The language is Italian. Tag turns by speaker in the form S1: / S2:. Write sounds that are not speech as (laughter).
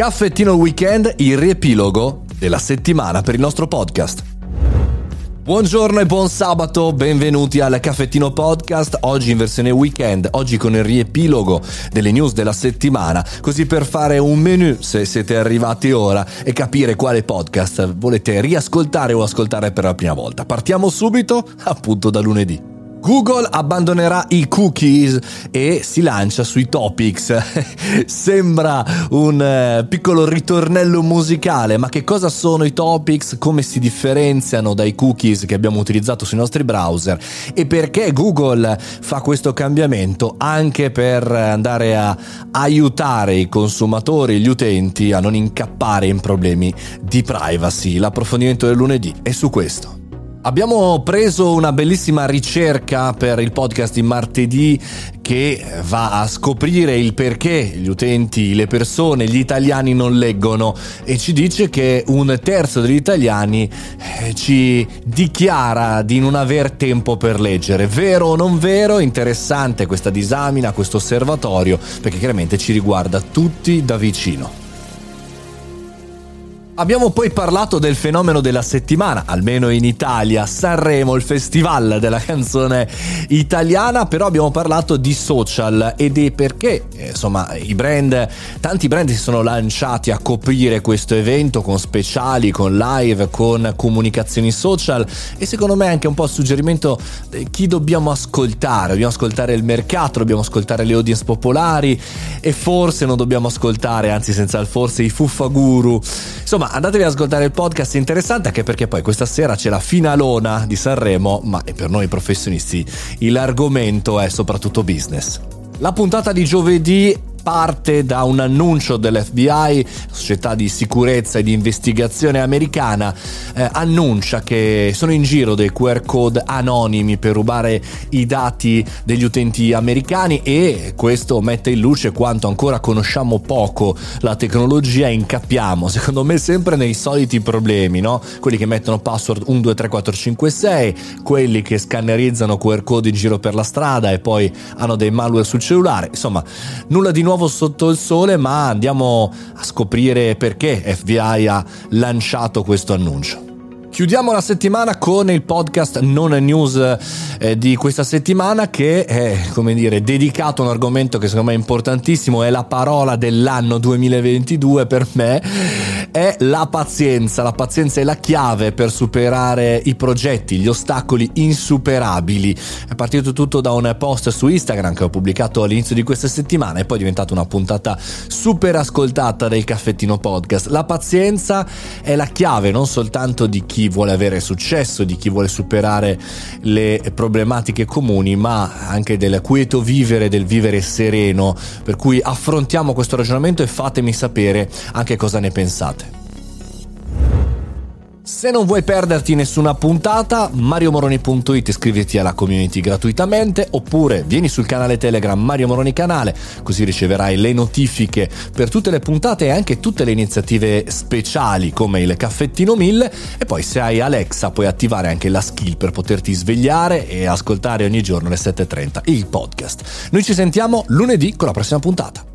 S1: Caffettino Weekend, il riepilogo della settimana per il nostro podcast. Buongiorno e buon sabato, benvenuti al Caffettino Podcast, oggi in versione weekend, oggi con il riepilogo delle news della settimana, così per fare un menu se siete arrivati ora e capire quale podcast volete riascoltare o ascoltare per la prima volta. Partiamo subito appunto da lunedì. Google abbandonerà i cookies e si lancia sui topics. (laughs) Sembra un eh, piccolo ritornello musicale, ma che cosa sono i topics? Come si differenziano dai cookies che abbiamo utilizzato sui nostri browser? E perché Google fa questo cambiamento anche per andare a aiutare i consumatori, gli utenti a non incappare in problemi di privacy? L'approfondimento del lunedì è su questo. Abbiamo preso una bellissima ricerca per il podcast di martedì che va a scoprire il perché gli utenti, le persone, gli italiani non leggono e ci dice che un terzo degli italiani eh, ci dichiara di non aver tempo per leggere. Vero o non vero? Interessante questa disamina, questo osservatorio, perché chiaramente ci riguarda tutti da vicino. Abbiamo poi parlato del fenomeno della settimana, almeno in Italia, Sanremo, il festival della canzone italiana, però abbiamo parlato di social e di perché, insomma, i brand, tanti brand si sono lanciati a coprire questo evento con speciali, con live, con comunicazioni social e secondo me anche un po' il suggerimento di chi dobbiamo ascoltare, dobbiamo ascoltare il mercato, dobbiamo ascoltare le audience popolari e forse non dobbiamo ascoltare, anzi senza il forse, i fuffaguru. Insomma, andatevi ad ascoltare il podcast, interessante anche perché poi questa sera c'è la finalona di Sanremo, ma per noi professionisti l'argomento è soprattutto business. La puntata di giovedì parte da un annuncio dell'FBI, società di sicurezza e di investigazione americana, eh, annuncia che sono in giro dei QR code anonimi per rubare i dati degli utenti americani e questo mette in luce quanto ancora conosciamo poco la tecnologia e incappiamo, secondo me sempre nei soliti problemi, no? Quelli che mettono password 1, 2, 3, 4, 5, 6, quelli che scannerizzano QR code in giro per la strada e poi hanno dei malware sul cellulare, insomma, nulla di nuovo nuovo sotto il sole, ma andiamo a scoprire perché FBI ha lanciato questo annuncio. Chiudiamo la settimana con il podcast Non News eh, di questa settimana che è, come dire, dedicato a un argomento che secondo me è importantissimo, è la parola dell'anno 2022 per me, è la pazienza. La pazienza è la chiave per superare i progetti, gli ostacoli insuperabili. È partito tutto da un post su Instagram che ho pubblicato all'inizio di questa settimana e poi è diventata una puntata super ascoltata del caffettino podcast. La pazienza è la chiave non soltanto di chi vuole avere successo, di chi vuole superare le problematiche comuni, ma anche del quieto vivere, del vivere sereno. Per cui affrontiamo questo ragionamento e fatemi sapere anche cosa ne pensate. Se non vuoi perderti nessuna puntata, mariomoroni.it iscriviti alla community gratuitamente oppure vieni sul canale Telegram Mario Moroni Canale, così riceverai le notifiche per tutte le puntate e anche tutte le iniziative speciali come il caffettino 1000 e poi se hai Alexa puoi attivare anche la skill per poterti svegliare e ascoltare ogni giorno alle 7.30 il podcast. Noi ci sentiamo lunedì con la prossima puntata.